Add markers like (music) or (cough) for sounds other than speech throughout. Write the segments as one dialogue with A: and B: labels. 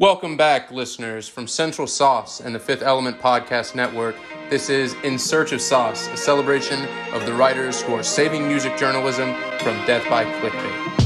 A: Welcome back, listeners, from Central Sauce and the Fifth Element Podcast Network. This is In Search of Sauce, a celebration of the writers who are saving music journalism from death by clickbait.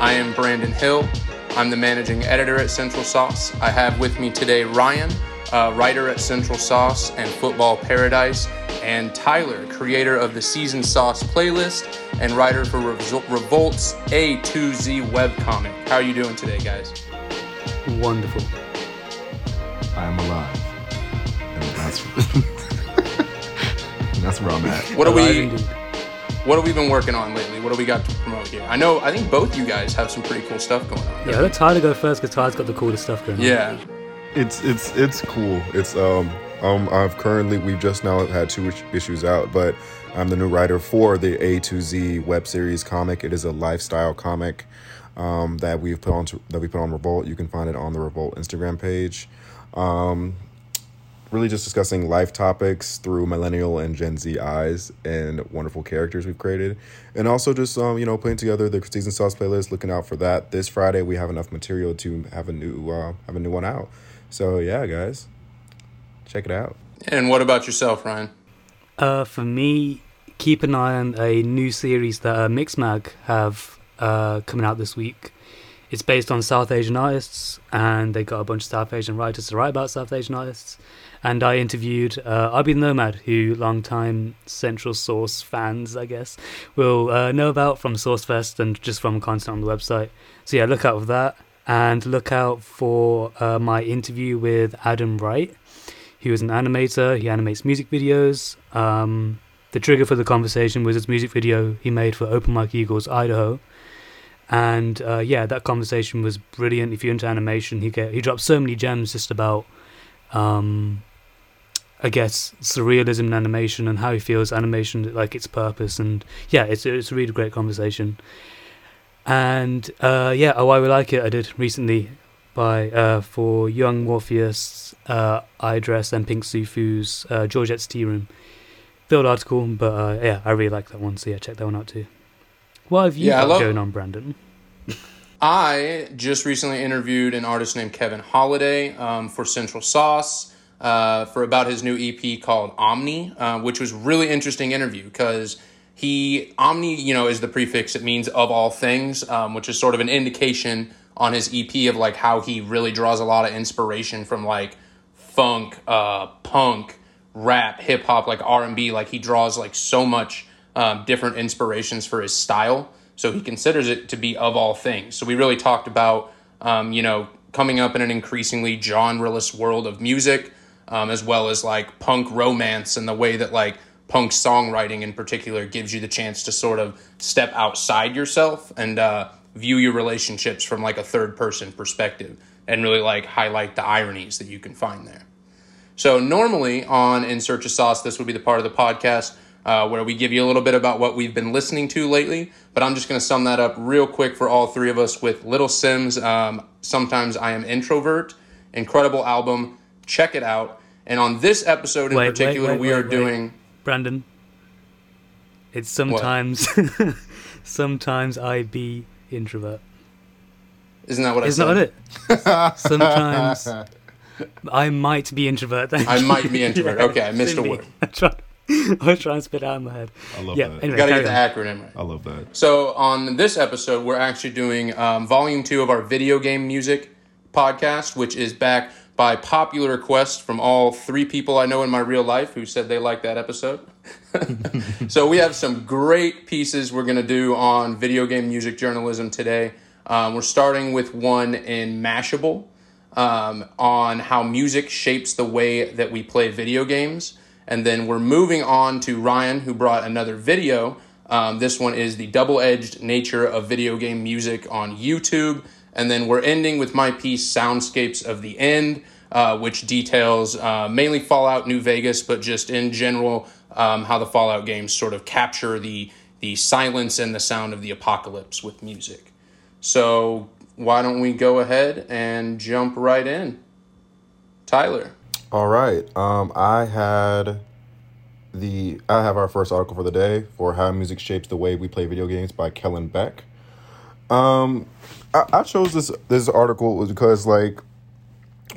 A: I am Brandon Hill. I'm the managing editor at Central Sauce. I have with me today Ryan, uh, writer at Central Sauce and Football Paradise, and Tyler, creator of the Season Sauce playlist and writer for Revolt's A to Z webcomic. How are you doing today, guys?
B: Wonderful.
C: I am alive. And that's (laughs) that's where I'm at.
A: What are we what have we been working on lately? What do we got to promote here? I know I think both you guys have some pretty cool stuff going on.
B: Yeah, let Tyler go first because Tyler's got the coolest stuff going on.
A: Yeah.
C: It's it's it's cool. It's um um I've currently we've just now had two issues out, but I'm the new writer for the A to Z web series comic. It is a lifestyle comic um, that we've put on to, that we put on Revolt. You can find it on the Revolt Instagram page. Um, really just discussing life topics through millennial and Gen Z eyes and wonderful characters we've created. And also just um, you know, putting together the season sauce playlist, looking out for that. This Friday we have enough material to have a new uh, have a new one out. So yeah, guys, check it out.
A: And what about yourself, Ryan?
B: Uh, for me, keep an eye on a new series that uh, Mixmag have uh, coming out this week. It's based on South Asian artists, and they got a bunch of South Asian writers to write about South Asian artists. And I interviewed uh, Abi Nomad, who long-time Central Sauce fans, I guess, will uh, know about from SauceFest and just from content on the website. So yeah, look out for that and look out for uh, my interview with Adam Wright. He was an animator, he animates music videos. Um, the trigger for the conversation was his music video he made for Open Mike Eagles Idaho. And uh, yeah, that conversation was brilliant. If you're into animation, he get, he dropped so many gems just about, um, I guess, surrealism in animation and how he feels animation like its purpose. And yeah, it's it's a really great conversation. And uh, yeah, oh, I will like it. I did recently by uh, for Young Morpheus, uh, dress and Pink Siifu's uh, Georgette's Tea Room. Filled article, but uh, yeah, I really like that one. So yeah, check that one out too. What have you yeah, got love- going on, Brandon? (laughs)
A: I just recently interviewed an artist named Kevin Holiday um, for Central Sauce uh, for about his new EP called Omni, uh, which was really interesting interview because he omni you know is the prefix it means of all things um, which is sort of an indication on his ep of like how he really draws a lot of inspiration from like funk uh, punk rap hip hop like r&b like he draws like so much um, different inspirations for his style. So he considers it to be of all things. So we really talked about um, you know coming up in an increasingly genreless world of music um, as well as like punk romance and the way that like punk songwriting in particular gives you the chance to sort of step outside yourself and uh, view your relationships from like a third person perspective and really like highlight the ironies that you can find there. So normally on In Search of Sauce, this would be the part of the podcast uh, where we give you a little bit about what we've been listening to lately. But I'm just going to sum that up real quick for all three of us with Little Simz. Um, Sometimes I am introvert. Incredible album. Check it out. And on this episode in wait, particular, wait, wait, we are doing.
B: Brandon. It's sometimes, (laughs) sometimes I be introvert.
A: Isn't that what I
B: Isn't
A: said?
B: Isn't that it? (laughs) sometimes I might be introvert.
A: I might be introvert. (laughs) yeah, okay, I missed a word.
B: I try, I try and spit out in my head.
C: I love yeah, that.
A: Anyway, Gotta get the acronym right.
C: I love that.
A: So on this episode, we're actually doing um, volume two of our video game music podcast, which is back by popular request from all three people I know in my real life who said they liked that episode. (laughs) so we have some great pieces we're going to do on video game music journalism today. Um, we're starting with one in Mashable um, on how music shapes the way that we play video games. And then we're moving on to Ryan, who brought another video. Um, this one is the double edged nature of video game music on YouTube. And then we're ending with my piece, Soundscapes of the End, uh, which details uh, mainly Fallout New Vegas, but just in general, um, how the Fallout games sort of capture the, the silence and the sound of the apocalypse with music. So, why don't we go ahead and jump right in? Tyler.
C: All right. Um, I had the I have our first article for the day for how music shapes the way we play video games by Kellen Beck. Um, I, I chose this this article because like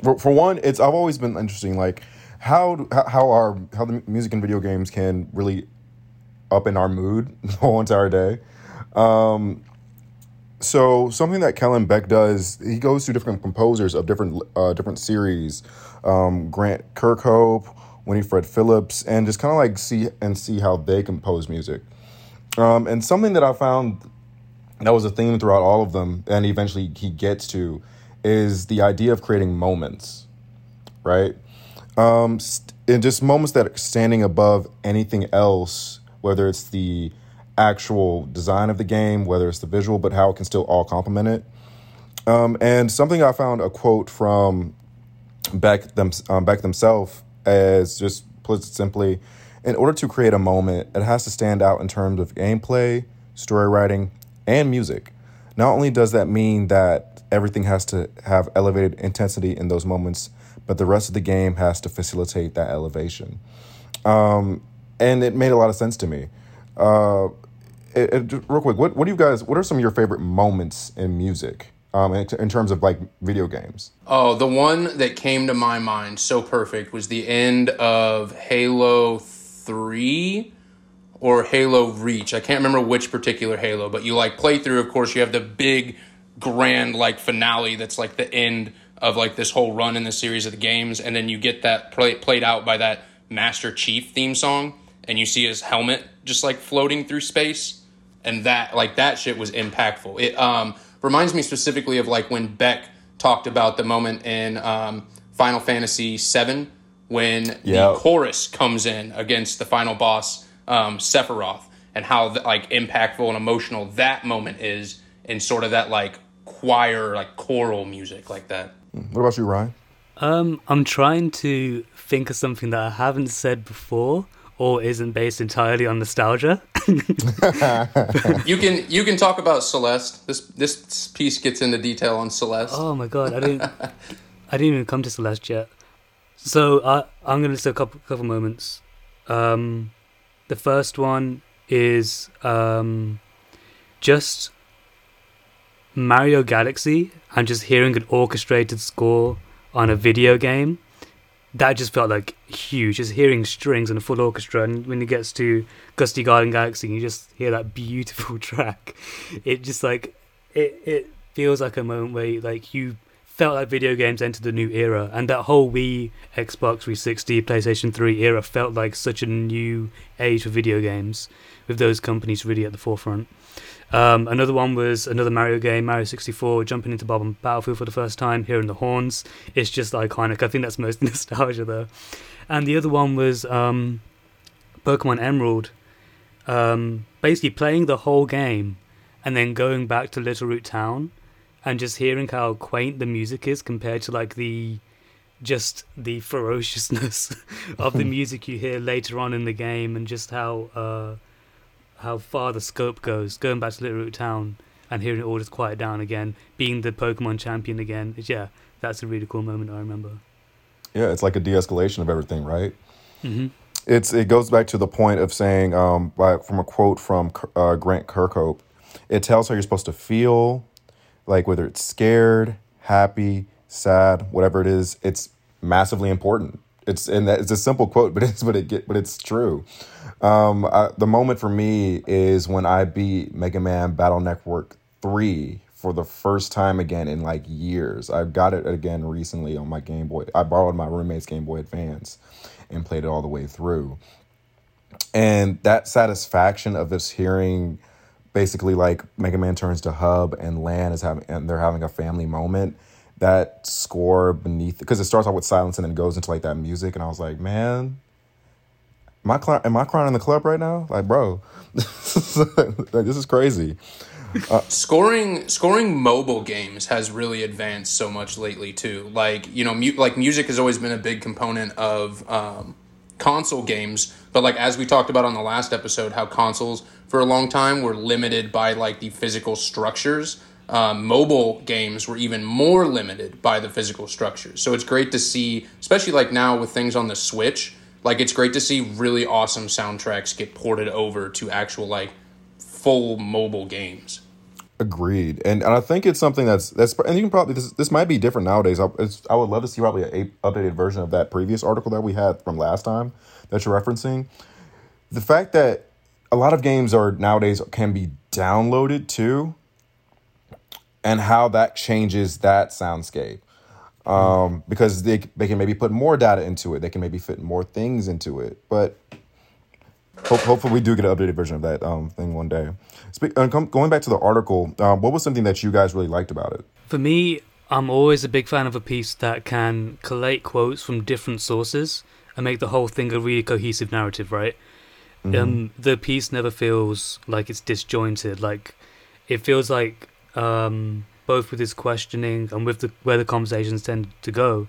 C: for, for one, it's I've always been interesting like how how our how the music and video games can really up in our mood (laughs) the whole entire day. Um, so something that Kellen Beck does, he goes to different composers of different uh, different series, um, Grant Kirkhope, Winifred Phillips, and just kind of like see and see how they compose music. Um, and something that I found that was a theme throughout all of them, and eventually he gets to, is the idea of creating moments, right? Um, st- and just moments that are standing above anything else, whether it's the actual design of the game, whether it's the visual, but how it can still all complement it. Um, and something I found a quote from Beck them um, Beck themselves as just simply, in order to create a moment, it has to stand out in terms of gameplay, story writing, and music. Not only does that mean that everything has to have elevated intensity in those moments, but the rest of the game has to facilitate that elevation. Um, and it made a lot of sense to me. Uh, it, it, real quick, what, what do you guys? What are some of your favorite moments in music? Um, in, in terms of like video games.
A: Oh, the one that came to my mind so perfect was the end of Halo 3 or Halo Reach. I can't remember which particular Halo, but you like play through, of course, you have the big grand like finale that's like the end of like this whole run in the series of the games and then you get that play, played out by that Master Chief theme song and you see his helmet just like floating through space and that like that shit was impactful. It um reminds me specifically of like when Beck talked about the moment in um, Final Fantasy VII when yep. the chorus comes in against the final boss um, Sephiroth and how like impactful and emotional that moment is in sort of that like choir like choral music like that.
C: What about you, Ryan?
B: Um, I'm trying to think of something that I haven't said before or isn't based entirely on nostalgia. (laughs)
A: you can you can talk about Celeste. This this piece gets into detail on Celeste.
B: Oh my god, I didn't I didn't even come to Celeste yet. So I I'm gonna say a couple couple moments. Um, the first one is um, just Mario Galaxy and just hearing an orchestrated score on a video game that just felt like huge. Just hearing strings and a full orchestra, and when it gets to Gusty Garden Galaxy, you just hear that beautiful (laughs) track. It just like it it feels like a moment where like you felt like video games entered the new era, and that whole Wii, Xbox 360, PlayStation 3 era felt like such a new age for video games, with those companies really at the forefront. Um, another one was another Mario game, Mario 64, jumping into Bob-omb Battlefield for the first time, hearing the horns. It's just iconic. I think that's most (laughs) nostalgia though. And the other one was um, Pokemon Emerald. Um, basically playing the whole game and then going back to Littleroot Town and just hearing how quaint the music is compared to like the just the ferociousness (laughs) of the (laughs) music you hear later on in the game and just how uh, how far the scope goes, going back to littleroot Town and hearing it all just quiet down again, being the Pokemon champion again. Yeah, that's a really cool moment I remember.
C: Yeah, it's like a de-escalation of everything, right? Mm-hmm. It's it goes back to the point of saying, um, like from a quote from uh, Grant Kirkhope, it tells how you're supposed to feel, like whether it's scared, happy, sad, whatever it is. It's massively important. It's and that it's a simple quote, (laughs) but it's but it get but it's true. Um, I, the moment for me is when I beat Mega Man Battle Network three for the first time again in like years. I got it again recently on my Game Boy. I borrowed my roommate's Game Boy Advance and played it all the way through. And that satisfaction of this hearing basically like Mega Man turns to Hub and Lan is having and they're having a family moment. That score beneath because it starts off with silence and then goes into like that music and I was like, man, my cl- am I crying in the club right now? Like, bro, (laughs) this is crazy.
A: Uh, scoring scoring mobile games has really advanced so much lately too. Like you know, mu- like music has always been a big component of um, console games, but like as we talked about on the last episode, how consoles for a long time were limited by like the physical structures um, mobile games were even more limited by the physical structures. So it's great to see, especially like now with things on the Switch, like it's great to see really awesome soundtracks get ported over to actual like full mobile games.
C: Agreed, and, and I think it's something that's that's and you can probably this this might be different nowadays. I, I would love to see probably a updated version of that previous article that we had from last time that you're referencing. The fact that a lot of games are nowadays can be downloaded too, and how that changes that soundscape. Um, because they they can maybe put more data into it, they can maybe fit more things into it, but Hope, hopefully, we do get an updated version of that um, thing one day. Speak, uh, com- going back to the article, um, what was something that you guys really liked about it?
B: For me, I'm always a big fan of a piece that can collate quotes from different sources and make the whole thing a really cohesive narrative, right? Mm-hmm. Um, the piece never feels like it's disjointed. Like it feels like um, both with his questioning and with the where the conversations tend to go,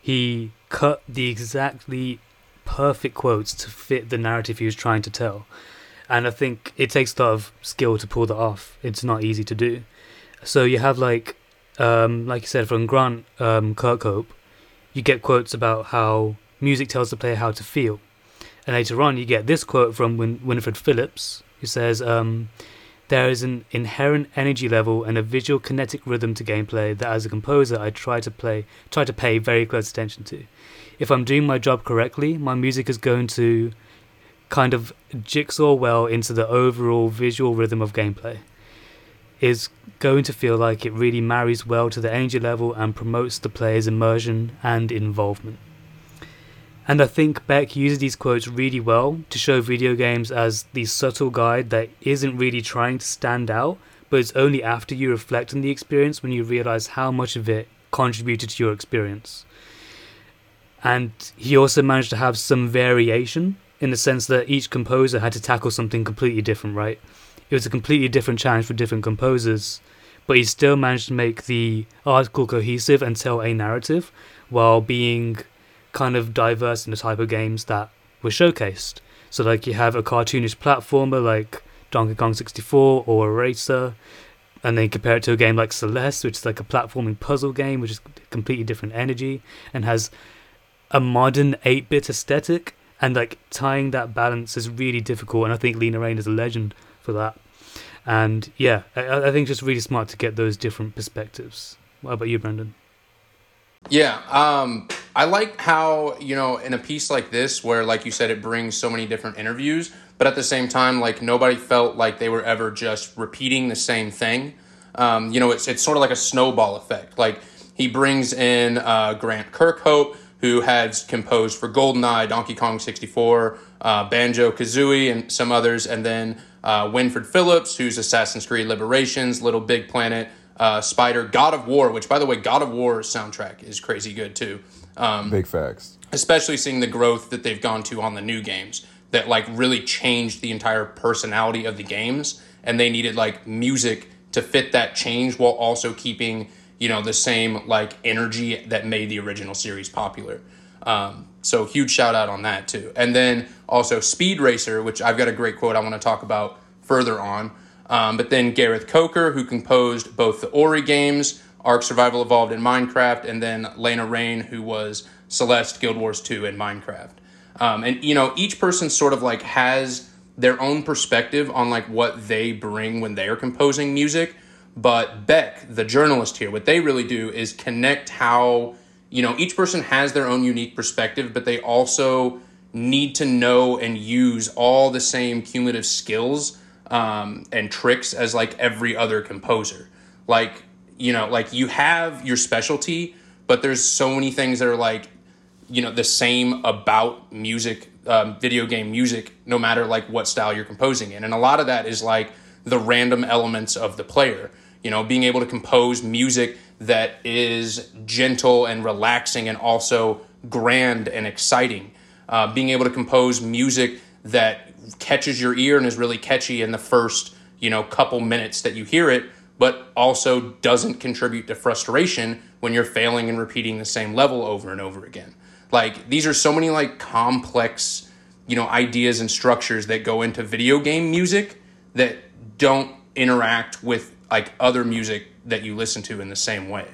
B: he cut the exactly perfect quotes to fit the narrative he was trying to tell. And I think it takes a lot of skill to pull that off. It's not easy to do. So you have like, um, like you said, from Grant um, Kirkhope, you get quotes about how music tells the player how to feel. And later on, you get this quote from Win- Winifred Phillips, who says, um, There is an inherent energy level and a visual kinetic rhythm to gameplay that, as a composer, I try to play, try to pay very close attention to if I'm doing my job correctly, my music is going to kind of jigsaw well into the overall visual rhythm of gameplay. Is going to feel like it really marries well to the energy level and promotes the player's immersion and involvement. And I think Beck uses these quotes really well to show video games as the subtle guide that isn't really trying to stand out, but it's only after you reflect on the experience when you realize how much of it contributed to your experience and he also managed to have some variation in the sense that each composer had to tackle something completely different, right? It was a completely different challenge for different composers, but he still managed to make the article cohesive and tell a narrative while being kind of diverse in the type of games that were showcased. So, like, you have a cartoonish platformer like Donkey Kong 64 or Eraser, and then compare it to a game like Celeste, which is like a platforming puzzle game, which is completely different energy and has a modern 8-bit aesthetic and like tying that balance is really difficult and i think lena raine is a legend for that. And yeah i, I think just really smart to get those different perspectives. What about you brandon?
A: Yeah um, i like how you know in a piece like this where like you said it brings so many different interviews but at the same time like nobody felt like they were ever just repeating the same thing. Um, you know it's, it's sort of like a snowball effect. Like he brings in uh, grant kirkhope who has composed for GoldenEye, Donkey Kong 64, uh, Banjo Kazooie, and some others, and then uh, Winifred Phillips, who's Assassin's Creed Liberations, Little Big Planet, uh, Spider, God of War, which, by the way, God of War soundtrack is crazy good too.
C: Um, Big facts.
A: Especially seeing the growth that they've gone to on the new games that like really changed the entire personality of the games, and they needed like music to fit that change while also keeping you know the same like energy that made the original series popular. Um, so huge shout out on that too. And then also Speed Racer, which I've got a great quote I want to talk about further on. Um, but then Gareth Coker, who composed both the Ori games, Ark Survival Evolved in Minecraft, and then Lena Raine, who was Celeste, Guild Wars 2, and Minecraft. Um, and you know, each person sort of like has their own perspective on like what they bring when they are composing music. But Beck, the journalist here, what they really do is connect how, you know, each person has their own unique perspective, but they also need to know and use all the same cumulative skills um, and tricks as like every other composer. Like, you know, like you have your specialty, but there's so many things that are like, you know, the same about music, um, video game music, no matter like what style you're composing in. And a lot of that is like the random elements of the player you know, being able to compose music that is gentle and relaxing and also grand and exciting. Uh, being able to compose music that catches your ear and is really catchy in the first, you know, couple minutes that you hear it, but also doesn't contribute to frustration when you're failing and repeating the same level over and over again. Like these are so many like complex, you know, ideas and structures that go into video game music that don't interact with like other music that you listen to in the same way.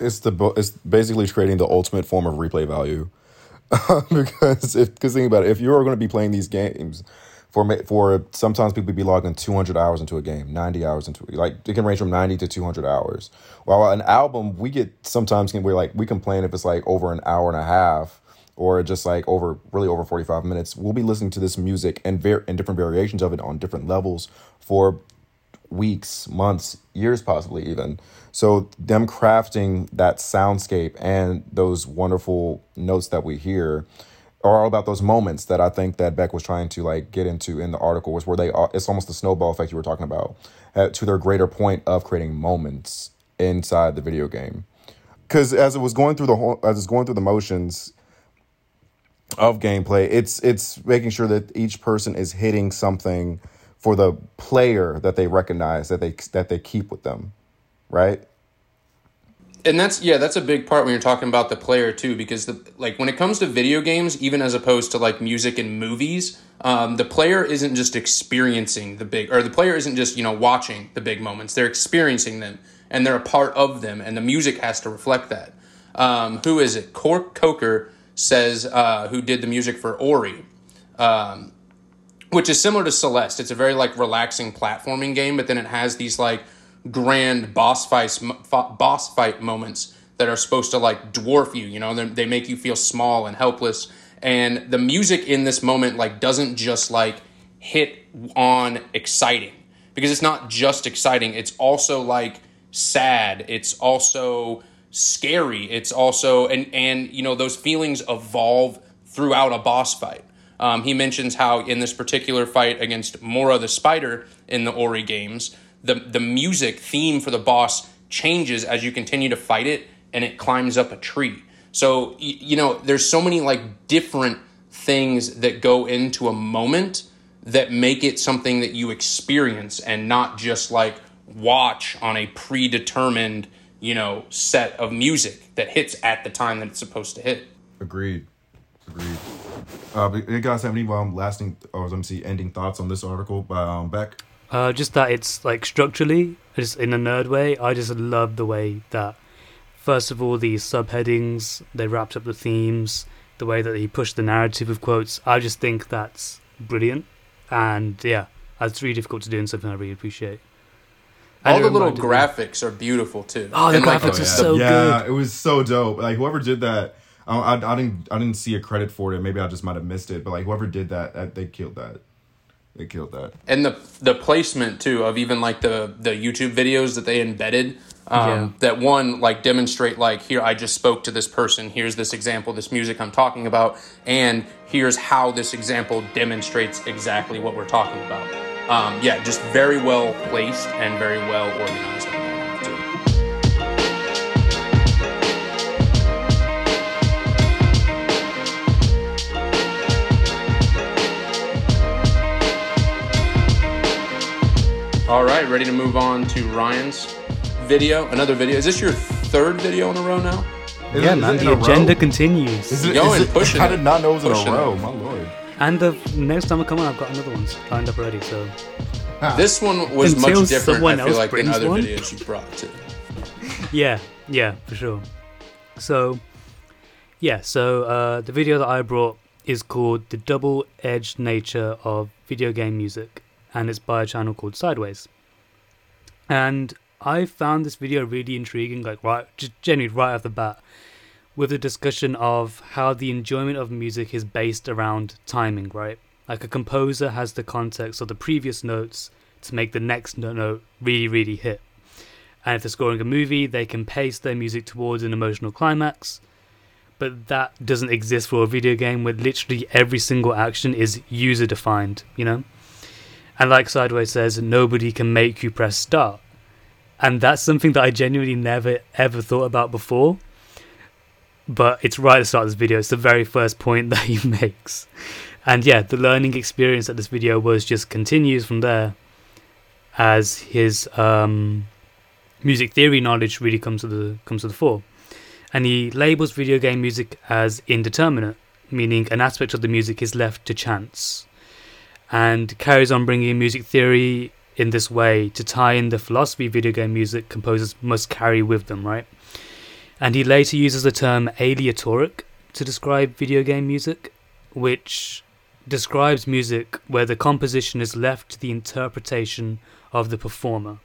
C: It's the it's basically creating the ultimate form of replay value. (laughs) because if because think about it, if you're going to be playing these games for for sometimes people be logging 200 hours into a game, 90 hours into like it can range from 90 to 200 hours. While an album we get sometimes can we're like we complain if it's like over an hour and a half or just like over really over 45 minutes. We'll be listening to this music and ver- and different variations of it on different levels for weeks, months, years, possibly even. So, them crafting that soundscape and those wonderful notes that we hear are all about those moments that I think that Beck was trying to like get into in the article was where they are, it's almost the snowball effect you were talking about uh, to their greater point of creating moments inside the video game. Because as it was going through the whole, as it's going through the motions of gameplay, it's it's making sure that each person is hitting something for the player that they recognize that they that they keep with them, right?
A: and that's yeah that's a big part when you're talking about the player too because the like when it comes to video games even as opposed to like music and movies um, the player isn't just experiencing the big or the player isn't just you know watching the big moments. They're experiencing them and they're a part of them and the music has to reflect that. Um, who is it? Cork coker says uh, who did the music for ori um, which is similar to celeste. It's a very like relaxing platforming game but then it has these like grand boss fights boss fight moments that are supposed to like dwarf you you know? They make you feel small and helpless. And the music in this moment like doesn't just like hit on exciting because it's not just exciting. It's also like sad. It's also scary it's also and and you know those feelings evolve throughout a boss fight um, he mentions how in this particular fight against mora the spider in the ori games the the music theme for the boss changes as you continue to fight it and it climbs up a tree. So you know, there's so many like different things that go into a moment that make it something that you experience and not just like watch on a predetermined, you know, set of music that hits at the time that it's supposed to hit.
C: Agreed. Agreed. Uh, but you guys have any um, lasting or let me see ending thoughts on this article by um, Beck?
B: Uh, just that it's like structurally, just in a nerd way. I just love the way that, first of all, the subheadings they wrapped up the themes, the way that he pushed the narrative of quotes. I just think that's brilliant, and yeah, it's really difficult to do and something I really appreciate.
A: All the little graphics me. are beautiful too.
B: Oh, the and graphics like, are yeah. so
C: yeah,
B: good.
C: Yeah, it was so dope. Like whoever did that, I, I, I, didn't I didn't see a credit for it. Maybe I just might have missed it. But like whoever did that, they killed that. They killed that.
A: And the the placement too of even like the the YouTube videos that they embedded. Um, yeah. That one like demonstrate like here I just spoke to this person. Here's this example, this music I'm talking about, and here's how this example demonstrates exactly what we're talking about. Um, yeah, just very well placed and very well organized. All right, ready to move on to Ryan's video. Another video. Is this your third video in a row now?
B: Is yeah, it, man. The agenda row? continues.
C: Is it, Going, is it, pushing. I did not know it was in a row. It. My lord.
B: And the next time I come on, I've got another one lined up already. So
A: this one was Until much different. I feel like than other one? videos you brought to. (laughs)
B: yeah, yeah, for sure. So, yeah, so uh, the video that I brought is called "The Double-Edged Nature of Video Game Music." and it's by a channel called Sideways. And I found this video really intriguing, like right, just genuinely right off the bat, with the discussion of how the enjoyment of music is based around timing, right? Like a composer has the context of the previous notes to make the next note really, really hit. And if they're scoring a movie, they can pace their music towards an emotional climax. But that doesn't exist for a video game where literally every single action is user defined, you know? And like Sideways says, nobody can make you press start. And that's something that I genuinely never ever thought about before. But it's right at the start of this video. It's the very first point (laughs) that he makes. And yeah, the learning experience that this video was just continues from there as his um, music theory knowledge really comes to the comes to the fore. And he labels video game music as indeterminate, meaning an aspect of the music is left to chance and carries on bringing music theory in this way to tie in the philosophy video game music composers must carry with them, right? And he later uses the term aleatoric to describe video game music, which describes music where the composition is left to the interpretation of the performer.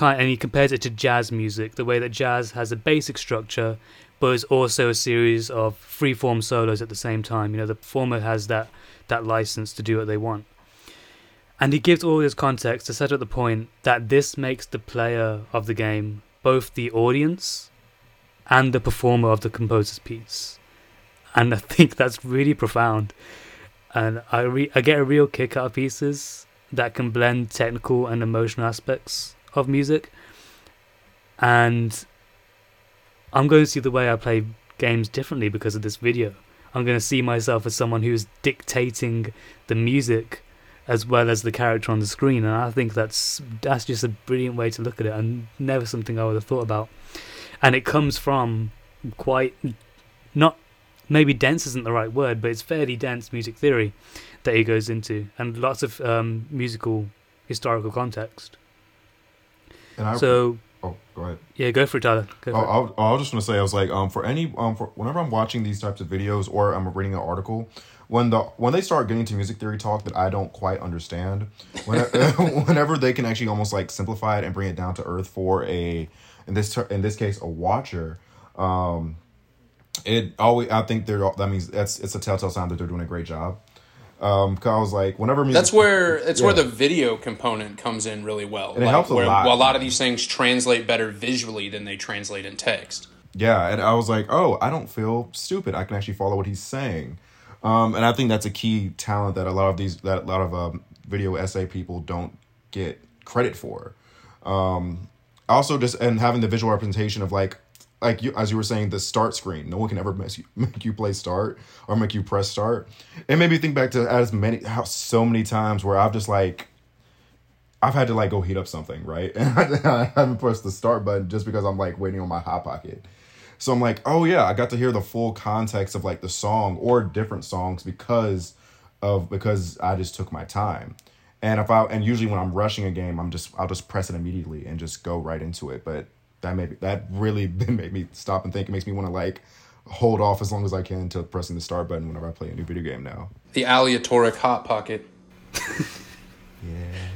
B: And he compares it to jazz music, the way that jazz has a basic structure, but is also a series of free-form solos at the same time. You know, the performer has that that license to do what they want. And he gives all this context to set up the point that this makes the player of the game both the audience and the performer of the composer's piece. And I think (laughs) that's really profound. And I re- I get a real kick out of pieces that can blend technical and emotional aspects of music. And I'm going to see the way I play games differently because of this video. I'm going to see myself as someone who's dictating the music as well as the character on the screen, and I think that's that's just a brilliant way to look at it, and never something I would have thought about. And it comes from quite not maybe dense isn't the right word, but it's fairly dense music theory that he goes into, and lots of um, musical historical context.
C: And I,
B: So
C: oh, go ahead.
B: yeah, go for it, Tyler. Go
C: Oh,
B: for it.
C: I, I was just gonna say, I was like, um, for any, um, for whenever I'm watching these types of videos or I'm reading an article, when the when they start getting to music theory talk that I don't quite understand, when, (laughs) whenever they can actually almost like simplify it and bring it down to earth for a, in this ter- in this case, a watcher, um, it always I think they're that means that's it's a telltale sign that they're doing a great job. Um, cause I was like, whenever music,
A: That's where it's where the video component comes in really well.
C: And it helps a
A: where,
C: lot.
A: Well, a lot of these things translate better visually than they translate in text.
C: Yeah, and I was like, oh, I don't feel stupid. I can actually follow what he's saying. Um, and I think that's a key talent that a lot of these that a lot of um, video essay people don't get credit for. Um, also, just and having the visual representation of like like you as you were saying the start screen. No one can ever make you, (laughs) make you play start or make you press start. It made me think back to as many how so many times where I've just like I've had to like go heat up something, right? And (laughs) I haven't pressed the start button just because I'm like waiting on my hot pocket. So I'm like, oh yeah, I got to hear the full context of like the song or different songs because of because I just took my time. And if I and usually when I'm rushing a game, I'm just I'll just press it immediately and just go right into it. But that made me, that really (laughs) made me stop and think. It makes me want to like hold off as long as I can to pressing the start button whenever I play a new video game now.
A: The aleatoric hot pocket. (laughs)
C: Yeah.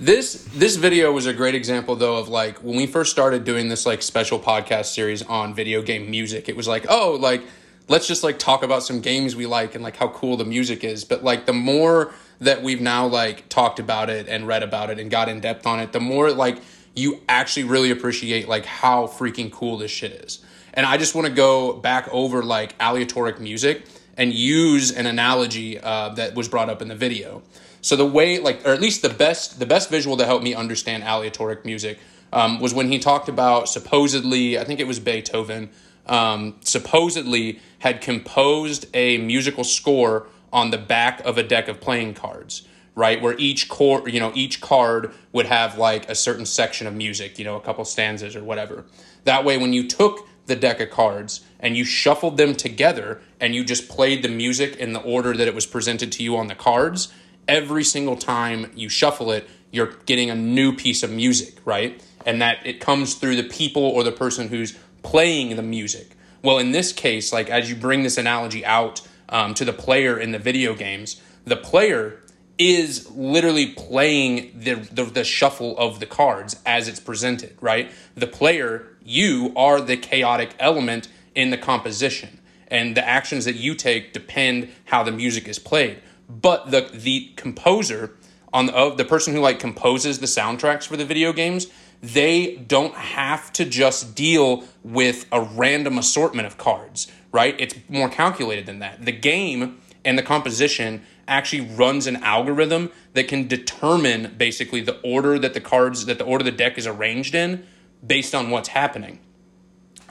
A: This this video was a great example though of like when we first started doing this like special podcast series on video game music. It was like, oh, like let's just like talk about some games we like and like how cool the music is. But like the more that we've now like talked about it and read about it and got in depth on it, the more like you actually really appreciate like how freaking cool this shit is. And I just want to go back over like aleatoric music and use an analogy uh, that was brought up in the video. So the way, like, or at least the best, the best visual to help me understand aleatoric music um, was when he talked about supposedly, I think it was Beethoven, um, supposedly had composed a musical score on the back of a deck of playing cards, right? Where each core, you know, each card would have like a certain section of music, you know, a couple stanzas or whatever. That way, when you took the deck of cards and you shuffled them together and you just played the music in the order that it was presented to you on the cards, every single time you shuffle it, you're getting a new piece of music, right? And that it comes through the people or the person who's playing the music. Well, in this case, like as you bring this analogy out um, to the player in the video games, the player is literally playing the, the the shuffle of the cards as it's presented, right? The player, you are the chaotic element in the composition, and the actions that you take depend how the music is played. But the the composer on the, of the person who like composes the soundtracks for the video games, they don't have to just deal with a random assortment of cards, right? It's more calculated than that. The game and the composition actually runs an algorithm that can determine basically the order that the cards that the order the deck is arranged in based on what's happening.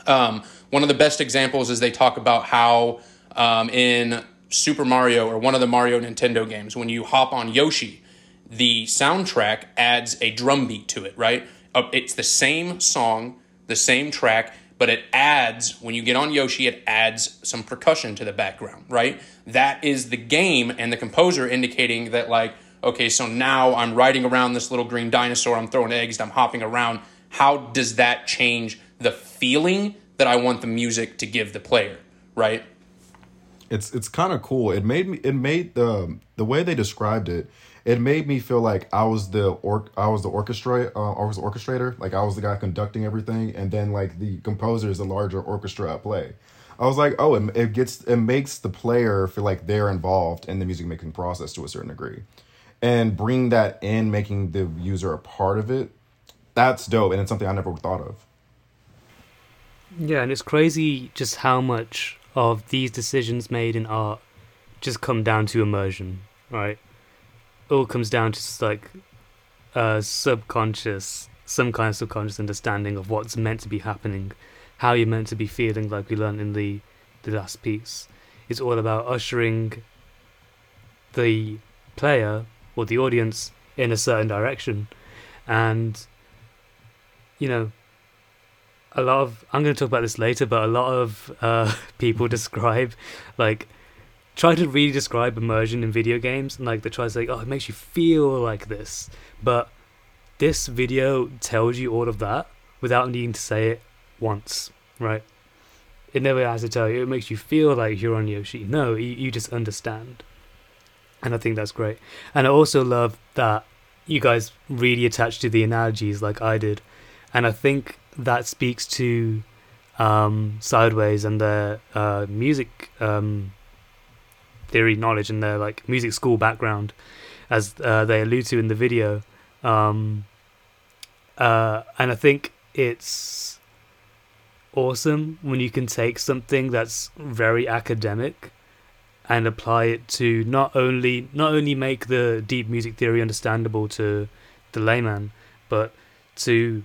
A: Um, one of the best examples is they talk about how um, in Super Mario or one of the Mario Nintendo games, when you hop on Yoshi, the soundtrack adds a drum beat to it, right? Uh, it's the same song, the same track, but it adds, when you get on Yoshi, it adds some percussion to the background, right? That is the game and the composer indicating that, like, okay, so now I'm riding around this little green dinosaur, I'm throwing eggs, I'm hopping around. How does that change the feeling that I want the music to give the player, right?
C: It's it's kind of cool. It made me it made the the way they described it. It made me feel like I was the or I was the orchestra uh, I was the orchestrator. Like I was the guy conducting everything, and then like the composer is a larger orchestra at play. I was like, oh, it, it gets it makes the player feel like they're involved in the music making process to a certain degree, and bring that in, making the user a part of it. That's dope, and it's something I never thought of.
B: Yeah, and it's crazy just how much of these decisions made in art just come down to immersion, right? All comes down to just like a subconscious, some kind of subconscious understanding of what's meant to be happening, how you're meant to be feeling, like we learned in the the last piece. It's all about ushering the player or the audience in a certain direction, and you know a lot of I'm going to talk about this later, but a lot of uh, (laughs) people describe like try to really describe immersion in video games and like they try to say, oh, it makes you feel like this, but this video tells you all of that without needing to say it once, right? It never has to tell you. It makes you feel like you're on Yoshi. No, you, you just understand. And I think that's great. And I also love that you guys really attach to the analogies like I did. And I think that speaks to um, Sideways and their uh, music um, theory knowledge and their like music school background, as uh, they allude to in the video. Um, uh, and I think it's awesome when you can take something that's very academic and apply it to not only not only make the deep music theory understandable to the layman, but to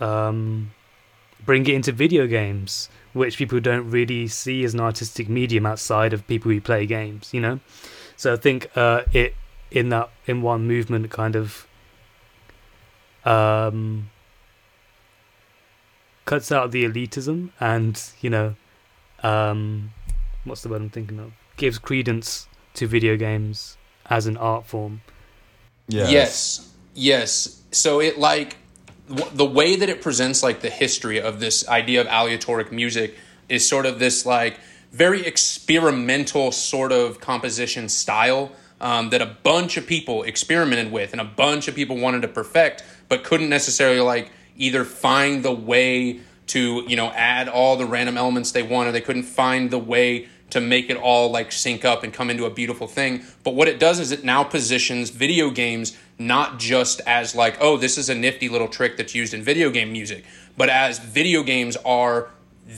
B: um, bring it into video games, which people don't really see as an artistic medium outside of people who play games. You know, so I think uh, it in that in one movement kind of um, cuts out the elitism and you know um, what's the word I'm thinking of gives credence to video games as an art form.
A: Yes. Yes. Yes. So it like the way that it presents like the history of this idea of aleatoric music is sort of this like very experimental sort of composition style um, that a bunch of people experimented with and a bunch of people wanted to perfect but couldn't necessarily like either find the way to you know add all the random elements they wanted they couldn't find the way to make it all like sync up and come into a beautiful thing. But what it does is it now positions video games not just as like, oh, this is a nifty little trick that's used in video game music, but as video games are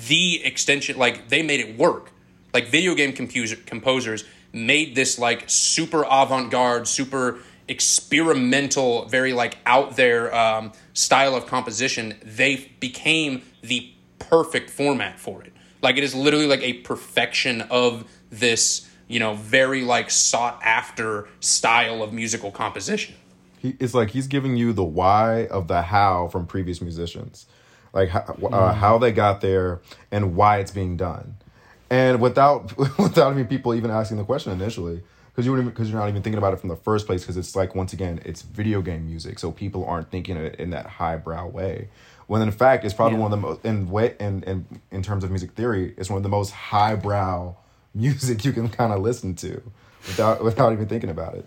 A: the extension, like they made it work. Like video game composers made this like super avant garde, super experimental, very like out there um, style of composition. They became the perfect format for it. Like it is literally like a perfection of this, you know, very like sought after style of musical composition.
C: He, it's like he's giving you the why of the how from previous musicians, like how, uh, mm. how they got there and why it's being done, and without (laughs) without even people even asking the question initially, because you because you're not even thinking about it from the first place. Because it's like once again, it's video game music, so people aren't thinking it in that highbrow way when in fact it's probably yeah. one of the most in way in, in in terms of music theory it's one of the most highbrow (laughs) music you can kind of listen to without without even thinking about it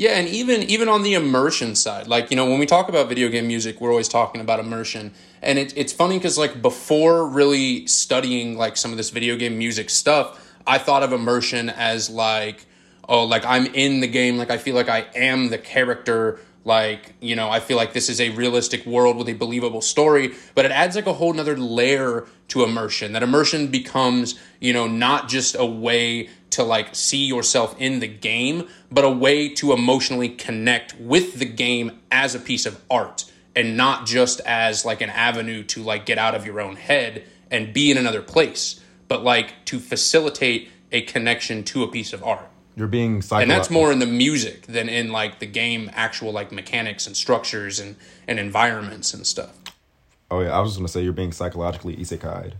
A: yeah and even even on the immersion side like you know when we talk about video game music we're always talking about immersion. And it, it's funny because like before really studying like some of this video game music stuff i thought of immersion as like oh like i'm in the game like i feel like i am the character like you know i feel like this is a realistic world with a believable story but it adds like a whole nother layer to immersion. That immersion becomes you know not just a way to like see yourself in the game but a way to emotionally connect with the game as a piece of art and not just as like an avenue to like get out of your own head and be in another place but like to facilitate a connection to a piece of art
C: you're being
A: psycholo- and that's more in the music than in like the game actual like mechanics and structures and and environments and stuff
C: oh yeah i was just gonna say you're being psychologically isekai'd,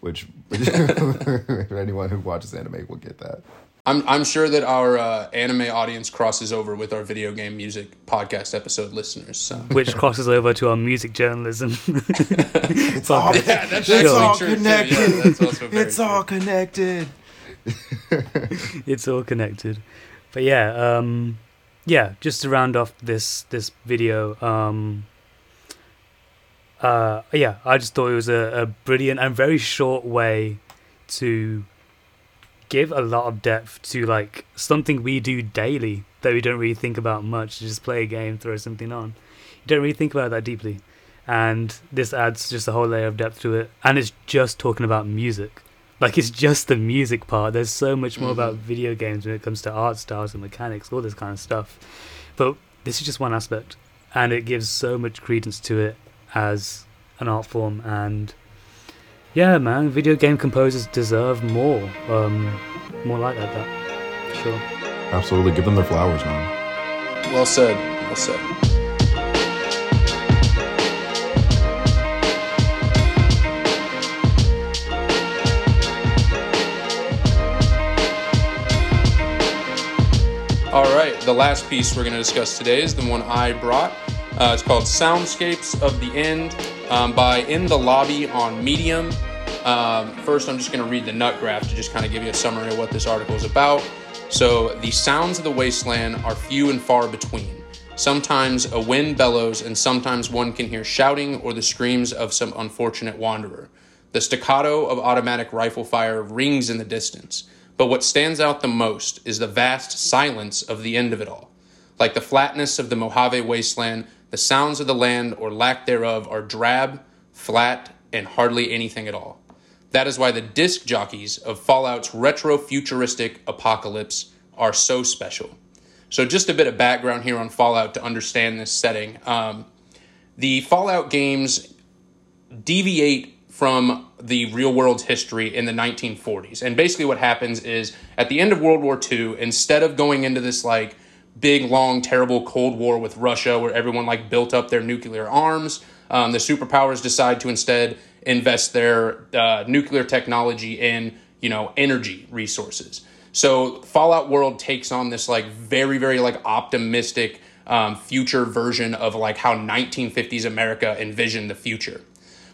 C: which (laughs) anyone who watches anime will get that
A: I'm I'm sure that our uh, anime audience crosses over with our video game music podcast episode listeners. So. (laughs)
B: which crosses over to our music journalism. (laughs)
C: It's all,
A: Yeah, that's
C: it's
A: actually
C: all
A: true, too.
C: connected.
A: Yeah, that's
C: it's all connected. (laughs)
B: it's all connected. But yeah, um, yeah. Just to round off this this video, um, uh, yeah, I just thought it was a, a brilliant and very short way to give a lot of depth to like something we do daily that we don't really think about much. Just play a game, throw something on. You don't really think about that deeply, and this adds just a whole layer of depth to it. And it's just talking about music. Like it's just the music part. There's so much more about video games when it comes to art styles and mechanics, all this kind of stuff. But this is just one aspect, and it gives so much credence to it as an art form. And yeah, man, video game composers deserve more, um, more like that. that for sure.
C: Absolutely, give them their flowers, man.
A: Well said. Well said. All right, the last piece we're going to discuss today is the one I brought. Uh, it's called Soundscapes of the End um, by In the Lobby on Medium. Um, first, I'm just going to read the nut graph to just kind of give you a summary of what this article is about. So, the sounds of the wasteland are few and far between. Sometimes a wind bellows, and sometimes one can hear shouting or the screams of some unfortunate wanderer. The staccato of automatic rifle fire rings in the distance. But what stands out the most is the vast silence of the end of it all. Like the flatness of the Mojave wasteland, the sounds of the land or lack thereof are drab, flat, and hardly anything at all. That is why the disc jockeys of Fallout's retro futuristic apocalypse are so special. So, just a bit of background here on Fallout to understand this setting. Um, the Fallout games deviate from the real world's history in the 1940s. And basically, what happens is at the end of World War II, instead of going into this like big, long, terrible Cold War with Russia where everyone like built up their nuclear arms, um, the superpowers decide to instead invest their uh, nuclear technology in, you know, energy resources. So Fallout World takes on this like very, very like optimistic um, future version of like how 1950s America envisioned the future.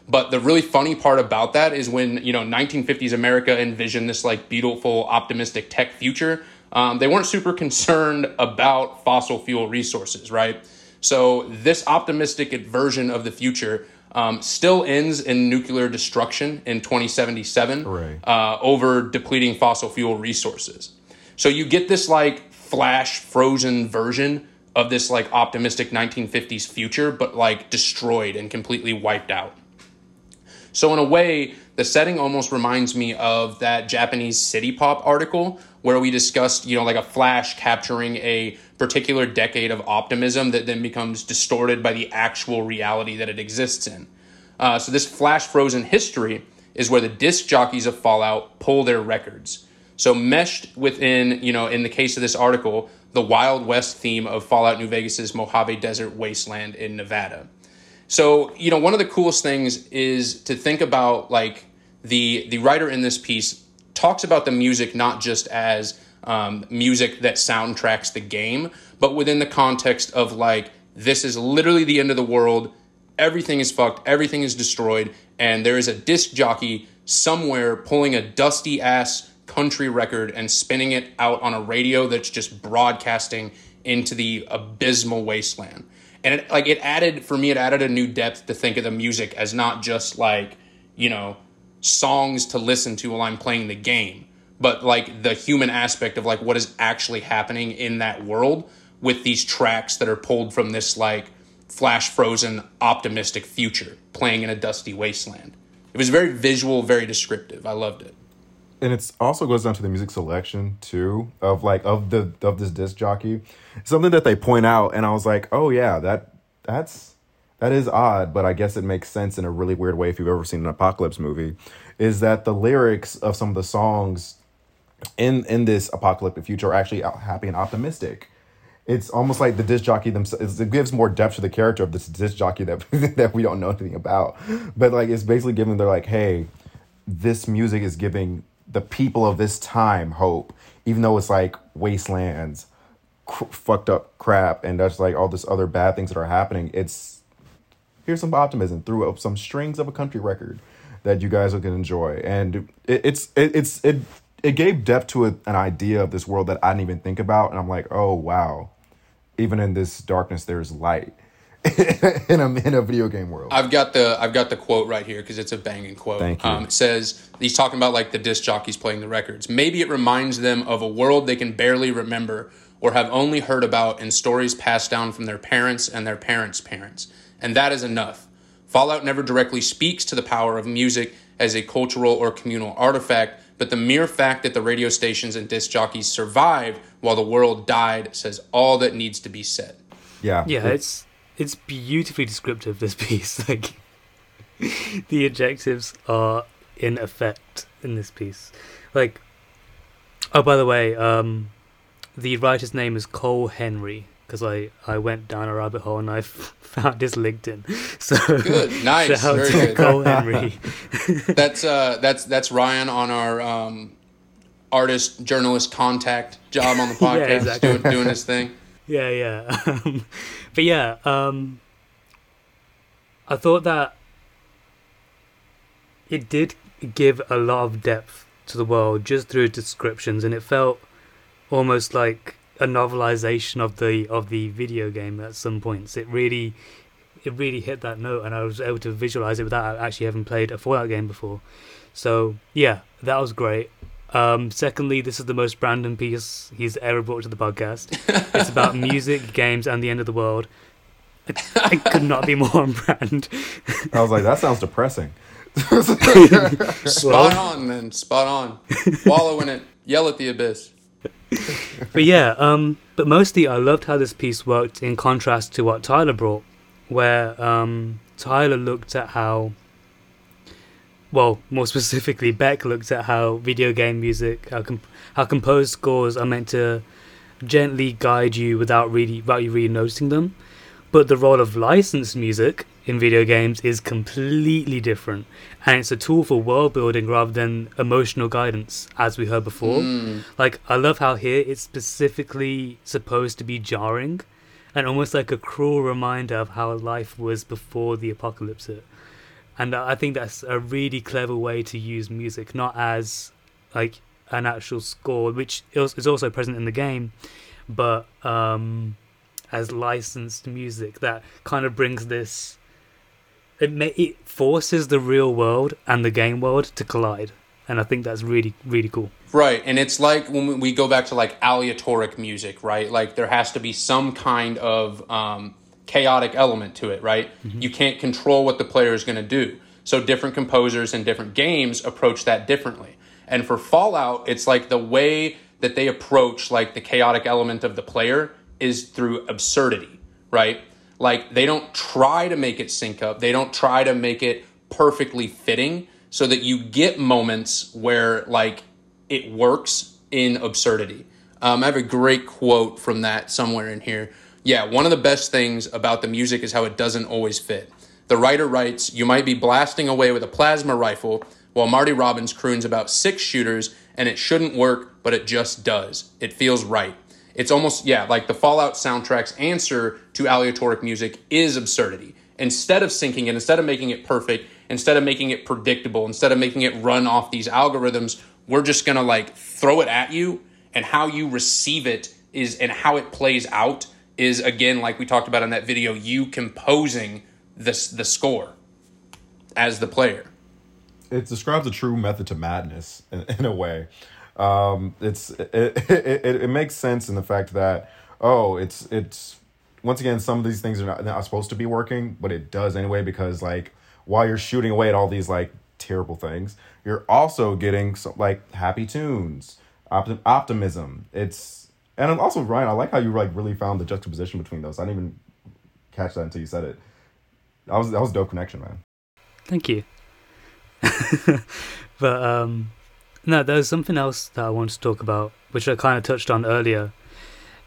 A: But the really funny part about that is when, you know, 1950s America envisioned this like beautiful, optimistic tech future, um, they weren't super (laughs) concerned about fossil fuel resources, right? So this optimistic version of the future um, still ends in nuclear destruction in 2077
C: Hooray.
A: uh, over depleting fossil fuel resources. So you get this like flash frozen version of this like optimistic 1950s future, but like destroyed and completely wiped out. So in a way, the setting almost reminds me of that Japanese city pop article where we discussed, you know, like a flash capturing a particular decade of optimism that then becomes distorted by the actual reality that it exists in. Uh, so this flash frozen history is where the disc jockeys of Fallout pull their records. So meshed within, you know, in the case of this article, the Wild West theme of Fallout New Vegas's Mojave Desert Wasteland in Nevada. So, you know, one of the coolest things is to think about like the the writer in this piece talks about the music not just as um, music that soundtracks the game, but within the context of like this is literally the end of the world. Everything is fucked. Everything is destroyed, and there is a disc jockey somewhere pulling a dusty ass country record and spinning it out on a radio that's just broadcasting into the abysmal wasteland and it like it added for me it added a new depth to think of the music as not just like you know songs to listen to while i'm playing the game but like the human aspect of like what is actually happening in that world with these tracks that are pulled from this like flash frozen optimistic future playing in a dusty wasteland. It was very visual very descriptive. I loved it
C: and it's also goes down to the music selection too of like of the of this disc jockey. Something that they point out and i was like oh yeah that that's that is odd but i guess it makes sense in a really weird way if you've ever seen an apocalypse movie is that the lyrics of some of the songs in in this apocalyptic future are actually happy and optimistic. It's almost like the disc jockey themselves it gives more depth to the character of this disc jockey that (laughs) that we don't know anything about. But like it's basically giving they're like hey this music is giving the people of this time hope even though it's like wastelands, cr- fucked up crap, and that's like all this other bad things that are happening. It's here's some optimism through uh, some strings of a country record that you guys can enjoy, and it, it's it, it's it it gave depth to a, an idea of this world that I didn't even think about, and I'm like, oh wow, even in this darkness, there's light. (laughs) in a in a video game world.
A: I've got the I've got the quote right here because it's a banging quote.
C: Thank you.
A: Um, it says he's talking about like the disc jockeys playing the records. Maybe it reminds them of a world they can barely remember or have only heard about in stories passed down from their parents and their parents' parents, and that is enough. Fallout never directly speaks to the power of music as a cultural or communal artifact, but the mere fact that the radio stations and disc jockeys survived while the world died says all that needs to be said.
C: Yeah,
B: Yeah, it's it's beautifully descriptive. This (laughs) piece, like the adjectives are in effect in this piece. Like, oh, by the way, um, the writer's name is Cole Henry because I I went down a rabbit hole and I f- (laughs) found his LinkedIn. (laughs) So
A: Good, nice,
B: shout out
A: very
B: to
A: good.
B: Cole Henry.
A: That's uh that's that's Ryan on our um, artist journalist contact job on the
B: Yeah,
A: podcast
B: exactly.
A: doing doing his thing.
B: Yeah, yeah. Um, but yeah, um, I thought that it did give a lot of depth to the world just through descriptions, and it felt almost like a novelization of the of the video game at some points. It really, it really hit that note, and I was able to visualize it without actually having played a Fallout game before. So yeah, that was great. Um, secondly, this is the most Brandon piece he's ever brought to the podcast. It's about (laughs) music, games, and the end of the world. It, I could not be more (laughs) on brand.
C: I was like, that sounds depressing. (laughs)
A: Spot on, then. Spot on. Wallow in it. Yell at the abyss.
B: But yeah, um, but mostly I loved how this piece worked in contrast to what Tyler brought, where um, Tyler looked at how, well, more specifically, Beck looked at how video game music, how, comp- how composed scores are meant to gently guide you without really, without you really noticing them. But the role of licensed music in video games is completely different, and it's a tool for world building rather than emotional guidance, as we heard before.
A: Mm.
B: Like, I love how here it's specifically supposed to be jarring and almost like a cruel reminder of how life was before the apocalypse hit. And I think that's a really clever way to use music, not as like an actual score, which is also present in the game, but um, as licensed music that kind of brings this. It, ma- it forces the real world and the game world to collide, and I think that's really really cool.
A: Right, and it's like when we- we go back to like aleatoric music, right? Like there has to be some kind of um, chaotic element to it, right? You can't control what the player is going to do. So different composers and different games approach that differently. And for Fallout, it's like the way that they approach like the chaotic element of the player is through absurdity, right? Like they don't try to make it sync up. They don't try to make it perfectly fitting so that you get moments where like it works in absurdity. Um, I have a great quote from that somewhere in here. Yeah, one of the best things about the music is how it doesn't always fit. The writer writes, You might be blasting away with a plasma rifle while Marty Robbins croons about six shooters, and it shouldn't work, but it just does. It feels right. It's almost, yeah, like the Fallout soundtrack's answer to aleatoric music is absurdity. Instead of syncing it, instead of making it perfect, instead of making it predictable, instead of making it run off these algorithms, we're just gonna like throw it at you, and how you receive it is, and how it plays out is again, like we talked about in that video, you composing this the score as the player.
C: it describes a true method to madness in, (laughs) in a way. Um, it's it, (laughs) it, it, it makes sense in the fact that oh, it's it's once again some of these things are not, not supposed to be working, but it does anyway because like while you're shooting away at all these like terrible things, you're also getting some, like happy tunes, optim- optimism. It's and also Ryan. I like how you like really found the juxtaposition between those. I didn't even catch that until you said it. That was that was dope connection, man.
B: Thank you. (laughs) but um, no, there's something else that I wanted to talk about, which I kind of touched on earlier,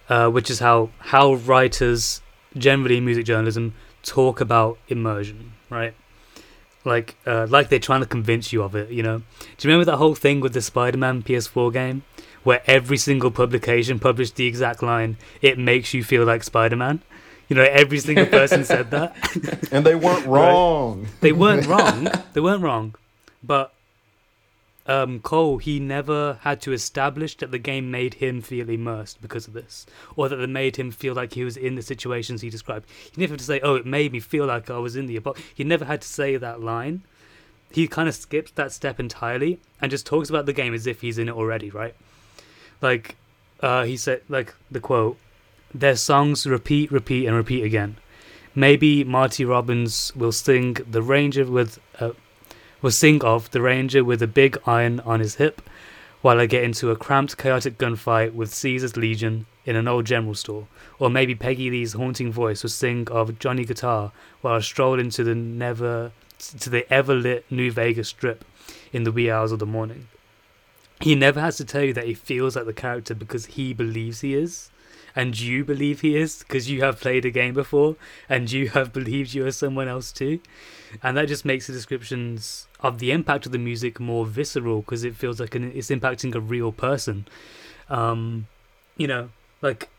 B: uh, which is how how writers generally in music journalism talk about immersion, right? Like uh, like they're trying to convince you of it, you know. Do you remember that whole thing with the Spider-Man PS4 game, where every single publication published the exact line, "It makes you feel like Spider-Man." You know, every single person (laughs) said that.
C: and they weren't (laughs) wrong.
B: they weren't (laughs) wrong. They weren't wrong, but um, Cole he never had to establish that the game made him feel immersed because of this, or that it made him feel like he was in the situations he described. He never had to say, "Oh, it made me feel like I was in the." Abo-. He never had to say that line. He kind of skips that step entirely and just talks about the game as if he's in it already, right? Like, uh, he said, like the quote, "Their songs repeat, repeat, and repeat again." Maybe Marty Robbins will sing the Ranger with a will sing of the Ranger with a big iron on his hip, while I get into a cramped, chaotic gunfight with Caesar's Legion in an old general store. Or maybe Peggy Lee's haunting voice will sing of Johnny Guitar while I stroll into the never to the ever lit New Vegas strip in the wee hours of the morning. He never has to tell you that he feels like the character because he believes he is and you believe he is because you have played a game before and you have believed you are someone else too. And that just makes the descriptions of the impact of the music more visceral because it feels like an, it's impacting a real person. Um, you know, like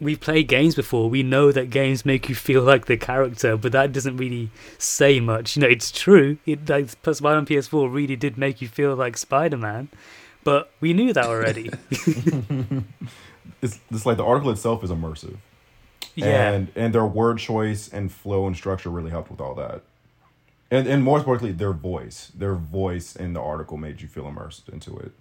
B: we've played games before. We know that games make you feel like the character, but that doesn't really say much. You know, it's true. It like Spider-Man PS4 really did make you feel like Spider-Man, but we knew that already. (laughs) (laughs)
C: it's, it's like the article itself is immersive.
B: Yeah.
C: And and their word choice and flow and structure really helped with all that. And and more importantly, their voice. Their voice in the article made you feel immersed into it.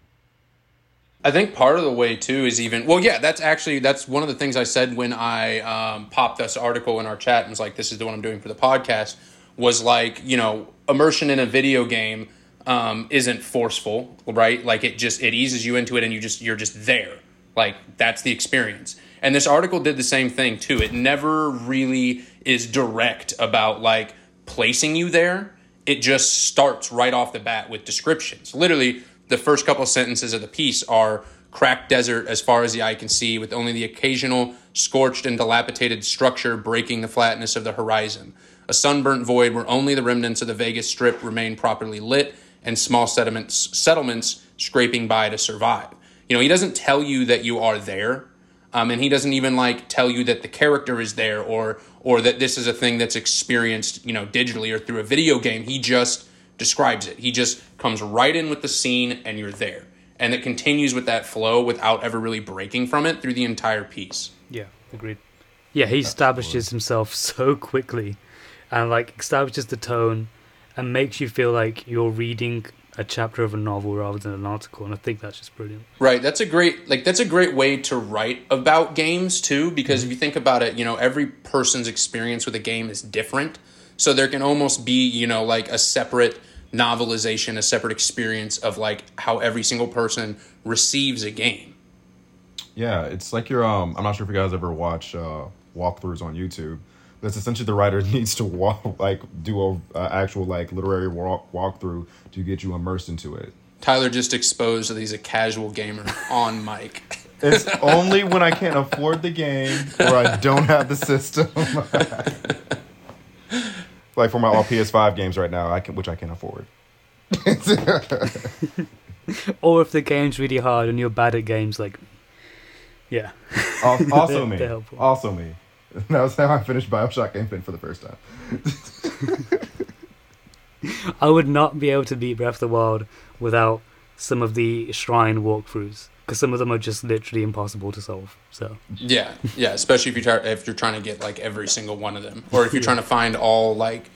A: I think part of the way too is even well, yeah. That's actually that's one of the things I said when I um, popped this article in our chat and was like, "This is the one I'm doing for the podcast." Was like you know immersion in a video game um, isn't forceful, right? Like it just it eases you into it and you just you're just there. Like that's the experience. And this article did the same thing too. It never really is direct about like placing you there. It just starts right off the bat with descriptions. Literally, the first couple sentences of the piece are cracked desert as far as the eye can see, with only the occasional scorched and dilapidated structure breaking the flatness of the horizon. A sunburnt void where only the remnants of the Vegas Strip remain properly lit and small settlements, settlements scraping by to survive. You know, he doesn't tell you that you are there, um, and he doesn't even like tell you that the character is there or or that this is a thing that's experienced, you know, digitally or through a video game. He just describes it. He just comes right in with the scene, and you're there, and it continues with that flow without ever really breaking from it through the entire piece.
B: Yeah, agreed. Yeah, he establishes himself (laughs) so quickly, and like establishes the tone, and makes you feel like you're reading a chapter of a novel rather than an article and i think that's just brilliant
A: right that's a great like that's a great way to write about games too because mm-hmm. if you think about it you know every person's experience with a game is different so there can almost be you know like a separate novelization a separate experience of like how every single person receives a game
C: yeah it's like your um i'm not sure if you guys ever watch uh walkthroughs on youtube that's essentially the writer (laughs) needs to walk like do a uh, actual like literary walk walkthrough to get you immersed into it.
A: Tyler just exposed that he's a casual gamer (laughs) on mic.
C: It's (laughs) only when I can't afford the game or I don't have the system. Like for my all PS5 games right now, I can which I can afford. (laughs)
B: or if the game's really hard and you're bad at games, like yeah. (laughs)
C: Also me. Also me. (laughs) That was how I finished Bioshock Infinite for the first time.
B: I would not be able to beat Breath of the Wild without some of the shrine walkthroughs because some of them are just literally impossible to solve. So
A: yeah, yeah, especially if you try if you're trying to get like every single one of them, or if you're yeah. trying to find all like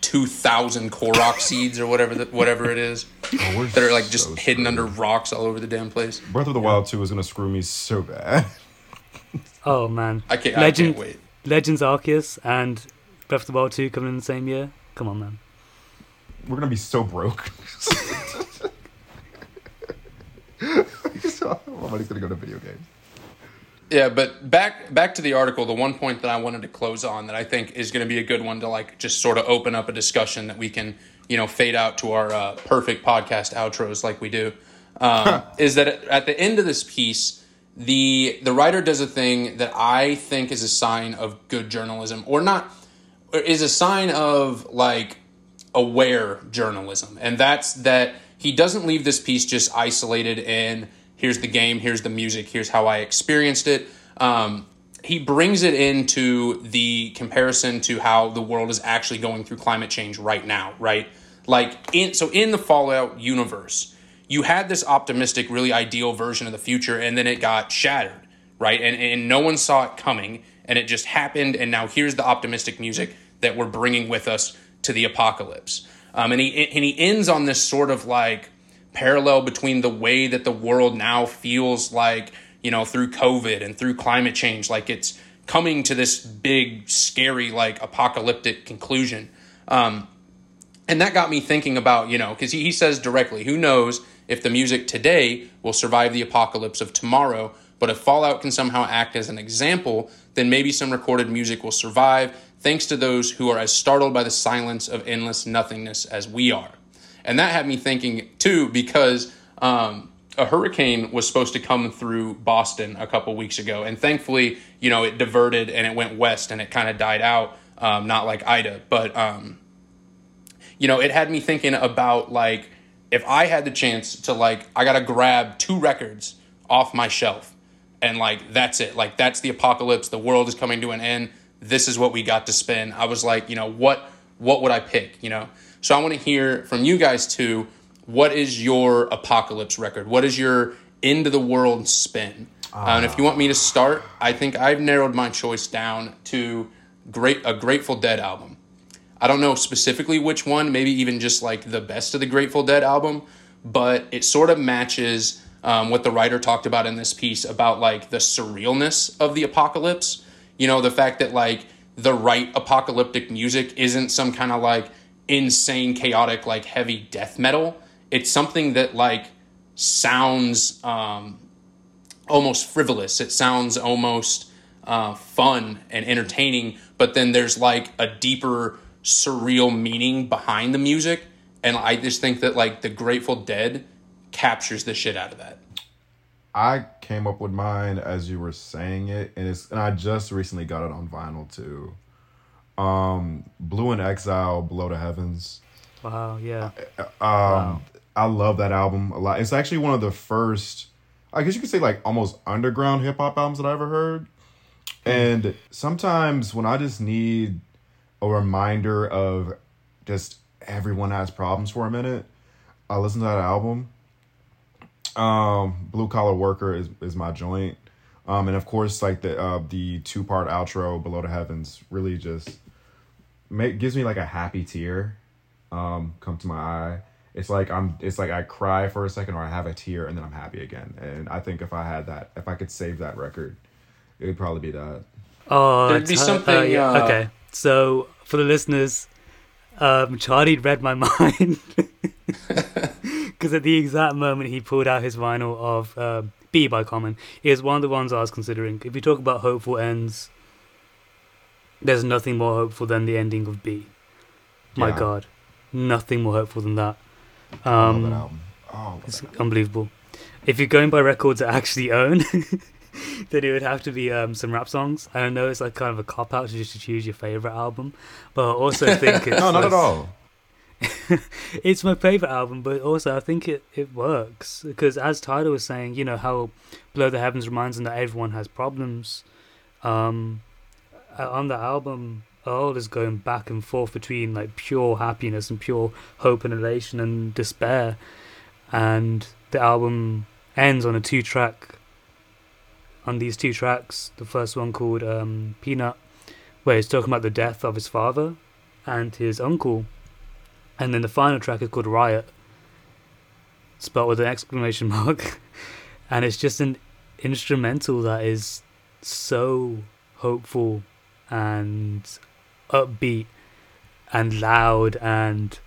A: two thousand Korok seeds or whatever the, whatever it is oh, that are like just so hidden screwed. under rocks all over the damn place.
C: Breath of the yeah. Wild Two is gonna screw me so bad. (laughs)
B: Oh man,
A: I can't. Legend, I can't wait.
B: Legends Arceus and Breath of the Wild Two coming in the same year. Come on, man.
C: We're gonna be so broke. (laughs) (laughs) money's gonna go to video games.
A: Yeah, but back back to the article, the one point that I wanted to close on that I think is going to be a good one to like just sort of open up a discussion that we can you know fade out to our uh, perfect podcast outros like we do um, is that at the end of this piece the the writer does a thing that I think is a sign of good journalism, or not, is a sign of like aware journalism, and that's that he doesn't leave this piece just isolated in here's the game, here's the music, here's how I experienced it. Um, he brings it into the comparison to how the world is actually going through climate change right now, right? Like in so in the Fallout universe, you had this optimistic, really ideal version of the future, and then it got shattered, right? And and no one saw it coming, and it just happened. And now here's the optimistic music that we're bringing with us to the apocalypse. Um, and he and he ends on this sort of like parallel between the way that the world now feels like you know through COVID and through climate change, like it's coming to this big, scary, like apocalyptic conclusion. Um, and that got me thinking about you know because he, he says directly, who knows if the music today will survive the apocalypse of tomorrow. But if Fallout can somehow act as an example, then maybe some recorded music will survive thanks to those who are as startled by the silence of endless nothingness as we are. And that had me thinking too, because um, a hurricane was supposed to come through Boston a couple weeks ago. And thankfully, you know, it diverted and it went west and it kind of died out, um, not like Ida. But, um, you know, it had me thinking about like, if I had the chance to like, I got to grab two records off my shelf and like, that's it. Like, that's the apocalypse. The world is coming to an end this is what we got to spend. I was like, you know, what what would I pick? You know, so I want to hear from you guys too. What is your apocalypse record? What is your end of the world spin? Uh, and if you want me to start, I think I've narrowed my choice down to great a Grateful Dead album. I don't know specifically which one, maybe even just like the best of the Grateful Dead album, but it sort of matches um, what the writer talked about in this piece about like the surrealness of the apocalypse you know, the fact that like the right apocalyptic music isn't some kind of like insane, chaotic, like heavy death metal. It's something that like sounds um, almost frivolous. It sounds almost uh, fun and entertaining, but then there's like a deeper surreal meaning behind the music. And I just think that like the Grateful Dead captures the shit out of that.
C: I came up with mine as you were saying it, and it's and I just recently got it on vinyl too. Um, Blu & Exile, Below the Heavens.
B: Wow, yeah.
C: Uh, um, wow. I love that album a lot. It's actually one of the first, I guess you could say, like almost underground hip hop albums that I ever heard. And sometimes when I just need a reminder of just everyone has problems for a minute, I listen to that album um, Blue Collar Worker is is my joint. Um, and of course, like the uh, the two part outro, Below the Heavens, really just make gives me like a happy tear, um, come to my eye. It's like I'm. It's like I cry for a second, or I have a tear, and then I'm happy again. And I think if I had that, if I could save that record, it would probably be that.
B: Oh, there'd be something. Uh, yeah. uh, okay, so for the listeners, um, Charlie read my (laughs) mind because at the exact moment he pulled out his vinyl of uh, Be by Common, it was one of the ones I was considering. If you talk about hopeful ends, there's nothing more hopeful than the ending of Be. My yeah. God, nothing more hopeful than that. Um, that oh, it's unbelievable. If you're going by records I actually own, (laughs) then it would have to be um, some rap songs. I know it's like kind of a cop out to just choose your favorite album, but I also think (laughs) it's
C: no, not at all. (laughs)
B: it's my favorite album, but also I think it, it works because as Tyler was saying, you know how Below the Heavens reminds them that everyone has problems. Um, on the album, Earl is going back and forth between like pure happiness and pure hope and elation and despair, and the album ends on a two track. On these two tracks, the first one called um, Peanut, where he's talking about the death of his father and his uncle and then the final track is called Riot, spelled with an exclamation (laughs) mark. and it's just an instrumental that is so hopeful and upbeat and loud and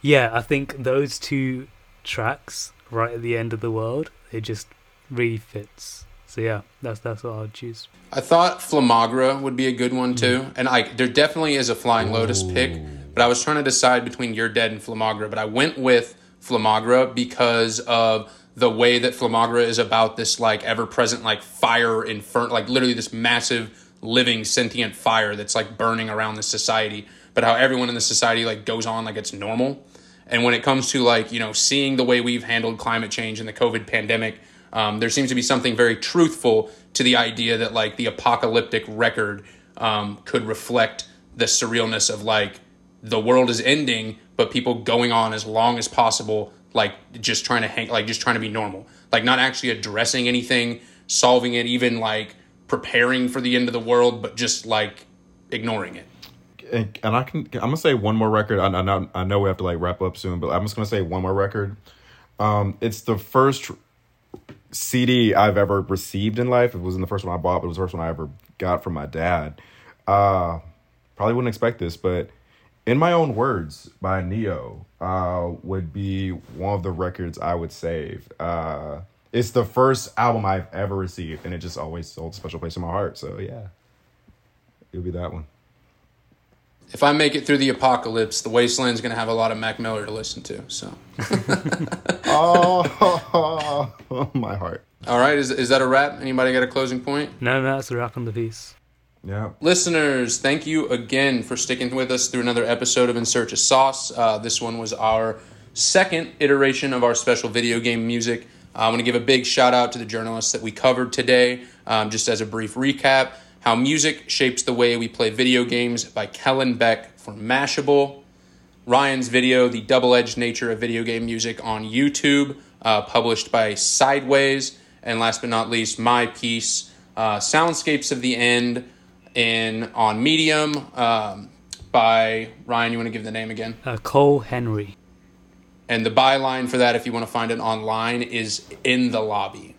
B: yeah, I think those two tracks right at the end of the world, it just really fits. So yeah, that's that's what I'd choose.
A: I thought Flamagra would be a good one too, mm. and I there definitely is a Flying Lotus Ooh. pick but I was trying to decide between You're Dead and Flamagra, but I went with Flamagra because of the way that Flamagra is about this like ever present like fire inferno, like literally this massive living sentient fire that's like burning around the society, but how everyone in the society like goes on like it's normal. And when it comes to like, you know, seeing the way we've handled climate change and the COVID pandemic, Um, there seems to be something very truthful to the idea that like the apocalyptic record um, could reflect the surrealness of like the world is ending, but people going on as long as possible, like just trying to hang, like just trying to be normal, like not actually addressing anything, solving it, even like preparing for the end of the world, but just like ignoring it.
C: And, and I can I'm gonna say one more record. I, I know I know we have to like wrap up soon, but I'm just gonna say one more record. Um, it's the first CD I've ever received in life. It wasn't the first one I bought, but it was the first one I ever got from my dad. Uh, probably wouldn't expect this, but in my own words by Ne-Yo uh, would be one of the records I would save. Uh, it's the first album I've ever received, and it just always holds a special place in my heart. So yeah, it'll be that one.
A: If I make it through the apocalypse, the wasteland's going to have a lot of Mac Miller to listen to. So, (laughs)
C: oh, (laughs) my heart.
A: all right, is is that a wrap? Anybody got a closing point?
B: No, no, that's a wrap on the piece.
C: Yeah.
A: Listeners, thank you again for sticking with us through another episode of In Search of Sauce. Uh, this one was our second iteration of our special video game music. Uh, I want to give a big shout out to the journalists that we covered today. Um, just as a brief recap, How Music Shapes the Way We Play Video Games by Kellen Beck for Mashable. Ryan's video, The Double Edged Nature of Video Game Music on YouTube, uh, published by Sideways. And last but not least, my piece, uh, Soundscapes of the End, in on Medium um, by Ryan. You want to give the name again?
B: Uh, Cole Henry.
A: And the byline for that, if you want to find it online, is in the lobby.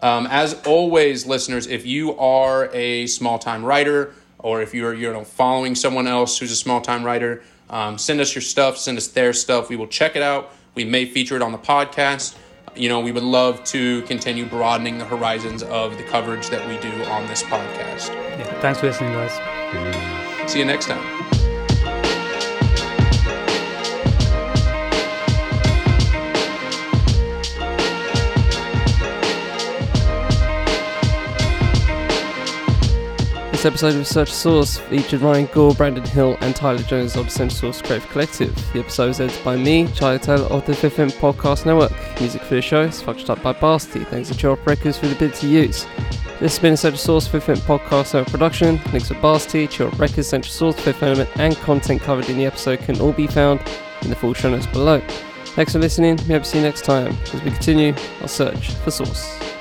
A: Um, as always, listeners, if you are a small time writer or if you're you know following someone else who's a small time writer, um, send us your stuff. Send us their stuff. We will check it out. We may feature it on the podcast. You know, we would love to continue broadening the horizons of the coverage that we do on this podcast.
B: Yeah, thanks for listening, guys.
A: See you next time.
D: This episode of Search Sauce featured Ryan Gore, Brandon Hill, and Tyler Jones of the Central Sauce Creative Collective. The episode is edited by me, Charlie Taylor of the Fifth Element Podcast Network. Music for the show is functioned up by Basti. Thanks to Chirp Records for the bid to use. This has been a Central Sauce Fifth Element Podcast Network production. Links for Basti, Chirp Records, Central Sauce, Fifth Element, and content covered in the episode can all be found in the full show notes below. Thanks for listening. We hope to see you next time as we continue our search for Sauce.